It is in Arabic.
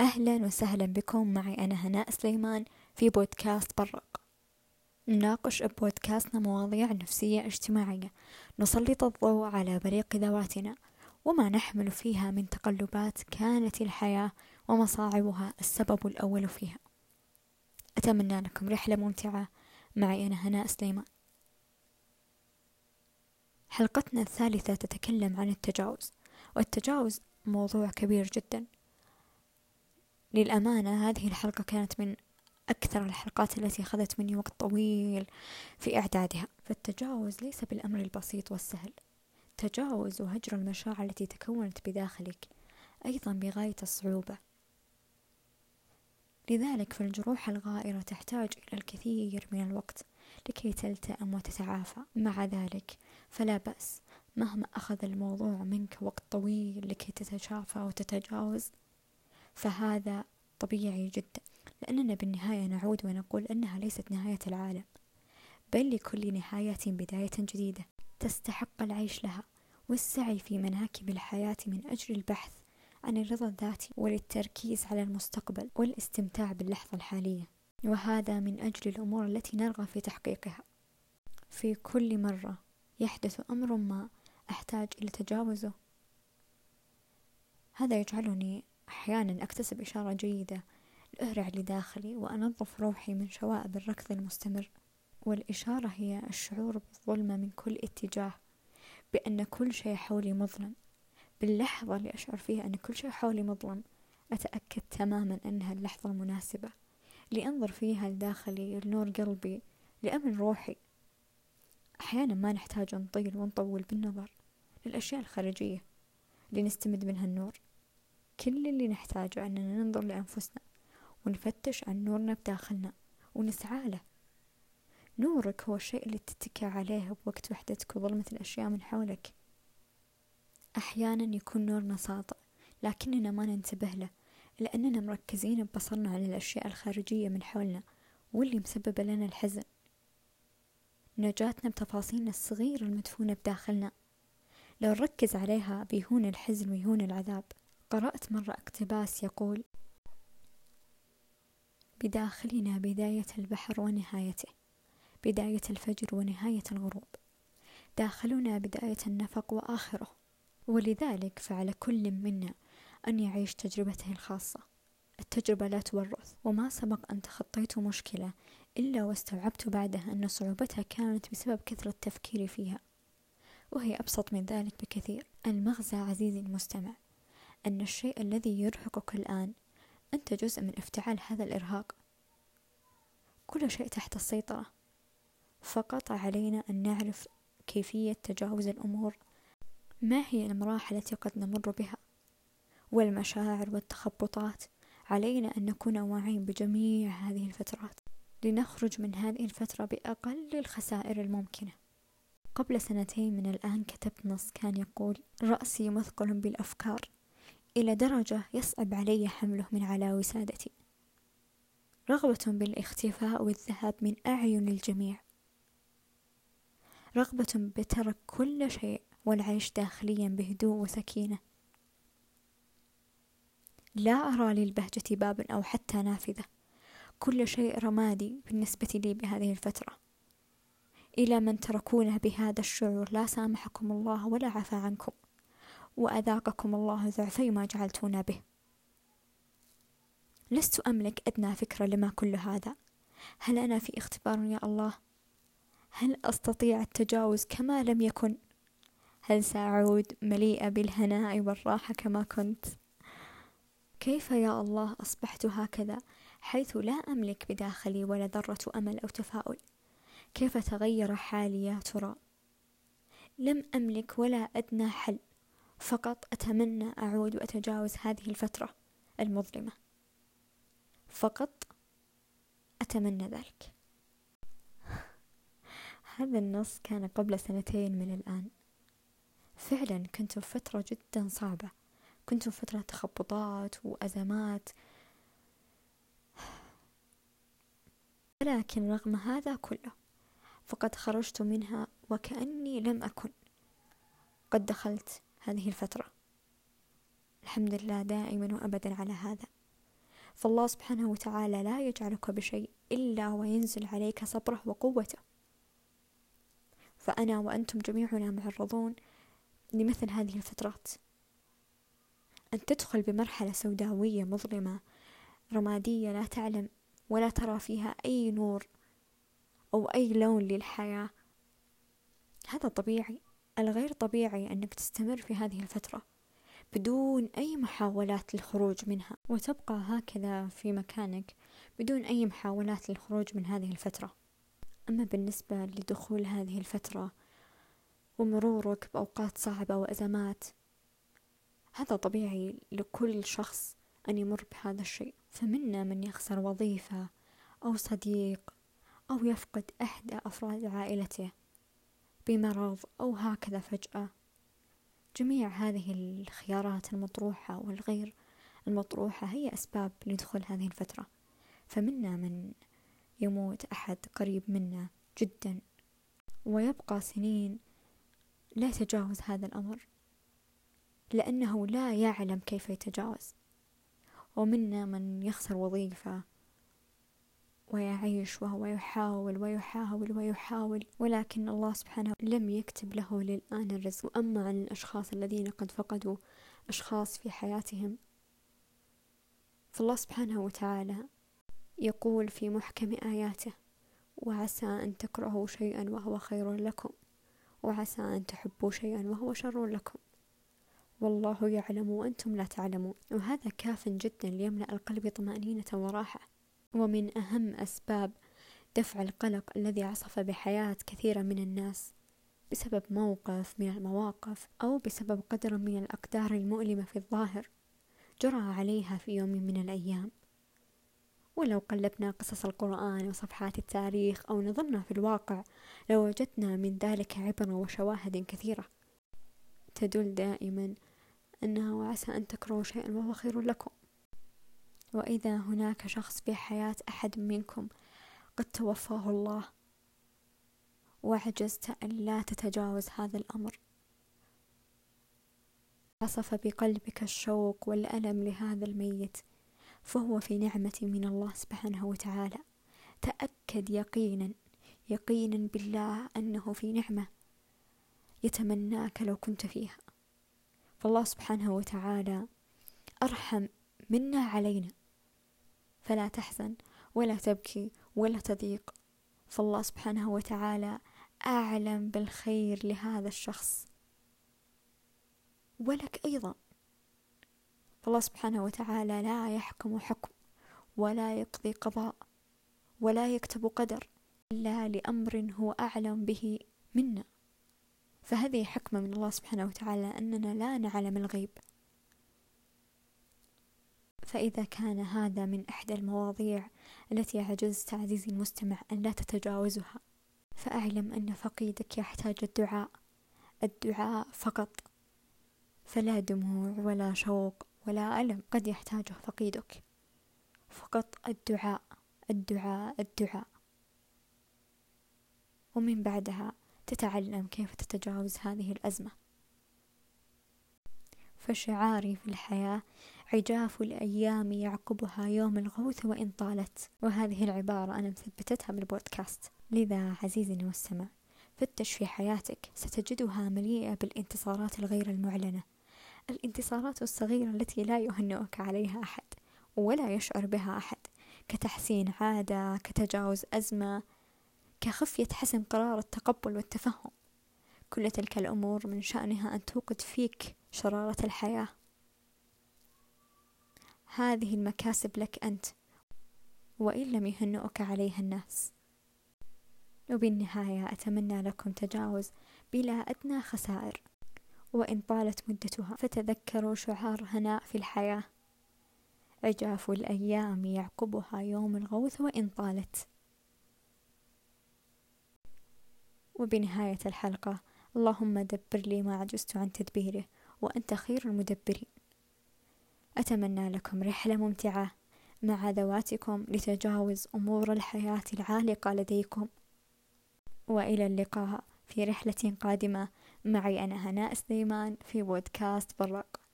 أهلا وسهلا بكم. معي أنا هناء سليمان في بودكاست برق. نناقش ببودكاستنا مواضيع نفسية اجتماعية. نسلط الضوء على بريق ذواتنا وما نحمل فيها من تقلبات كانت الحياة ومصاعبها السبب الأول فيها. أتمنى لكم رحلة ممتعة. معي أنا هناء سليمان. حلقتنا الثالثة تتكلم عن التجاوز والتجاوز موضوع كبير جدا. للأمانة هذه الحلقة كانت من أكثر الحلقات التي أخذت مني وقت طويل في إعدادها. فالتجاوز ليس بالأمر البسيط والسهل. تجاوز وهجر المشاعر التي تكونت بداخلك أيضا بغاية الصعوبة. لذلك فالجروح الغائرة تحتاج إلى الكثير من الوقت لكي تلتئم وتتعافى. مع ذلك فلا بأس مهما أخذ الموضوع منك وقت طويل لكي تتشافى وتتجاوز. فهذا طبيعي جدا لأننا بالنهاية نعود ونقول أنها ليست نهاية العالم بل لكل نهاية بداية جديدة تستحق العيش لها والسعي في مناكب الحياة من أجل البحث عن الرضا الذاتي وللتركيز على المستقبل والاستمتاع باللحظة الحالية. وهذا من أجل الأمور التي نرغب في تحقيقها. في كل مرة يحدث أمر ما أحتاج إلى تجاوزه. هذا يجعلني أحيانا أكتسب إشارة جيدة لأهرع لداخلي وأنظف روحي من شوائب الركض المستمر والإشارة هي الشعور بالظلمة من كل اتجاه بأن كل شيء حولي مظلم. باللحظة اللي أشعر فيها أن كل شيء حولي مظلم أتأكد تماما أنها اللحظة المناسبة لأنظر فيها لداخلي لنور قلبي لأمن روحي. أحيانا ما نحتاج نطيل ونطول بالنظر للأشياء الخارجية لنستمد منها النور. كل اللي نحتاجه أننا ننظر لأنفسنا ونفتش عن نورنا بداخلنا ونسعى له. نورك هو الشيء اللي تتكى عليه بوقت وحدتك وظلمة الأشياء من حولك. أحيانا يكون نورنا ساطع لكننا ما ننتبه له لأننا مركزين ببصرنا على الأشياء الخارجية من حولنا واللي مسببة لنا الحزن. نجاتنا بتفاصيلنا الصغيرة المدفونة بداخلنا. لو نركز عليها بيهون الحزن ويهون العذاب. قرأت مرة اقتباس يقول بداخلنا بداية البحر ونهايته بداية الفجر ونهاية الغروب داخلنا بداية النفق وآخره ولذلك فعلى كل منا أن يعيش تجربته الخاصة. التجربة لا تورث وما سبق أن تخطيت مشكلة إلا واستوعبت بعدها أن صعوبتها كانت بسبب كثرة تفكيري فيها وهي أبسط من ذلك بكثير. المغزى عزيزي المستمع أن الشيء الذي يرهقك الآن أنت جزء من افتعال هذا الإرهاق. كل شيء تحت السيطرة. فقط علينا أن نعرف كيفية تجاوز الأمور. ما هي المراحل التي قد نمر بها؟ والمشاعر والتخبطات. علينا أن نكون واعين بجميع هذه الفترات. لنخرج من هذه الفترة بأقل الخسائر الممكنة. قبل سنتين من الآن كتبت نص كان يقول رأسي مثقل بالأفكار. إلى درجة يصعب علي حمله من على وسادتي رغبة بالاختفاء والذهاب من أعين الجميع. رغبة بترك كل شيء والعيش داخليا بهدوء وسكينة. لا أرى للبهجة بابا أو حتى نافذة. كل شيء رمادي بالنسبة لي بهذه الفترة. إلى من تركونه بهذا الشعور لا سامحكم الله ولا عفى عنكم. وأذاقكم الله ضعفي ما جعلتونا به. لست أملك أدنى فكرة لما كل هذا. هل أنا في اختبار يا الله؟ هل أستطيع التجاوز كما لم يكن؟ هل سأعود مليئة بالهناء والراحة كما كنت؟ كيف يا الله أصبحت هكذا حيث لا أملك بداخلي ولا ذرة أمل أو تفاؤل؟ كيف تغير حالي يا ترى؟ لم أملك ولا أدنى حل. فقط أتمنى أعود وأتجاوز هذه الفترة المظلمة. فقط أتمنى ذلك. هذا النص كان قبل سنتين من الآن. فعلا كنت في فترة جدا صعبة. كنت في فترة تخبطات وأزمات. ولكن رغم هذا كله فقد خرجت منها وكأني لم أكن. قد دخلت هذه الفترة. الحمد لله دائما وأبدا على هذا. فالله سبحانه وتعالى لا يجعلك بشيء إلا وينزل عليك صبره وقوته. فأنا وأنتم جميعنا معرضون لمثل هذه الفترات. أن تدخل بمرحلة سوداوية مظلمة رمادية لا تعلم ولا ترى فيها أي نور أو أي لون للحياة. هذا طبيعي. الغير طبيعي أنك تستمر في هذه الفترة بدون أي محاولات للخروج منها وتبقى هكذا في مكانك بدون أي محاولات للخروج من هذه الفترة. أما بالنسبة لدخول هذه الفترة ومرورك بأوقات صعبة وأزمات هذا طبيعي لكل شخص أن يمر بهذا الشيء. فمنا من يخسر وظيفة أو صديق أو يفقد أحد أفراد عائلته بمرض أو هكذا فجأة. جميع هذه الخيارات المطروحة والغير المطروحة هي أسباب لدخول هذه الفترة. فمنا من يموت أحد قريب منا جدا ويبقى سنين لا يتجاوز هذا الأمر لأنه لا يعلم كيف يتجاوز. ومنا من يخسر وظيفة ويعيش وهو يحاول ويحاول ويحاول ولكن الله سبحانه لم يكتب له للآن الرزق. وأما عن الأشخاص الذين قد فقدوا أشخاص في حياتهم فالله سبحانه وتعالى يقول في محكم آياته وعسى أن تكرهوا شيئا وهو خير لكم وعسى أن تحبوا شيئا وهو شر لكم. والله يعلم وأنتم لا تعلمون. وهذا كاف جدا ليملأ القلب طمأنينة وراحة. ومن أهم أسباب دفع القلق الذي عصف بحياة كثيرة من الناس بسبب موقف من المواقف أو بسبب قدر من الأقدار المؤلمة في الظاهر جرى عليها في يوم من الأيام. ولو قلبنا قصص القرآن وصفحات التاريخ أو نظرنا في الواقع لوجدنا من ذلك عبرة وشواهد كثيرة. تدل دائما أنه عسى أن تكرهوا شيئا وهو خير لكم. وإذا هناك شخص في حياة أحد منكم قد توفاه الله وعجزت أن لا تتجاوز هذا الأمر. عصف بقلبك الشوق والألم لهذا الميت فهو في نعمة من الله سبحانه وتعالى. تأكد يقينا يقينا بالله أنه في نعمة يتمناك لو كنت فيها. فالله سبحانه وتعالى أرحم منا علينا. فلا تحزن ولا تبكي ولا تضيق. فالله سبحانه وتعالى أعلم بالخير لهذا الشخص ولك أيضا. فالله سبحانه وتعالى لا يحكم حكم ولا يقضي قضاء ولا يكتب قدر إلا لأمر هو أعلم به منا. فهذه حكمة من الله سبحانه وتعالى أننا لا نعلم الغيب. فإذا كان هذا من إحدى المواضيع التي عجزت عزيزي المستمع أن لا تتجاوزها فأعلم أن فقيدك يحتاج الدعاء الدعاء فقط. فلا دموع ولا شوق ولا ألم قد يحتاجه فقيدك. فقط الدعاء الدعاء الدعاء. ومن بعدها تتعلم كيف تتجاوز هذه الأزمة. فشعاري في الحياة عجاف الأيام يعقبها يوم الغوث وإن طالت. وهذه العبارة أنا مثبتتها بالبودكاست لذا عزيزي المستمع فتش في حياتك ستجدها مليئة بالانتصارات الغير المعلنة. الانتصارات الصغيرة التي لا يهنئك عليها أحد ولا يشعر بها أحد كتحسين عادة كتجاوز أزمة كخفية حسم قرار التقبل والتفهم. كل تلك الأمور من شأنها أن توقد فيك شرارة الحياة. هذه المكاسب لك أنت وإن لم يهنئك عليها الناس. وبالنهاية أتمنى لكم تجاوز بلا أدنى خسائر. وإن طالت مدتها فتذكروا شعار هناء في الحياة. عجاف الأيام يعقبها يوم الغوث وإن طالت. وبنهاية الحلقة اللهم دبر لي ما عجزت عن تدبيره وأنت خير المدبرين. أتمنى لكم رحلة ممتعة مع ذواتكم لتجاوز أمور الحياة العالقة لديكم. وإلى اللقاء في رحلة قادمة. معي أنا هناء سليمان في بودكاست برق.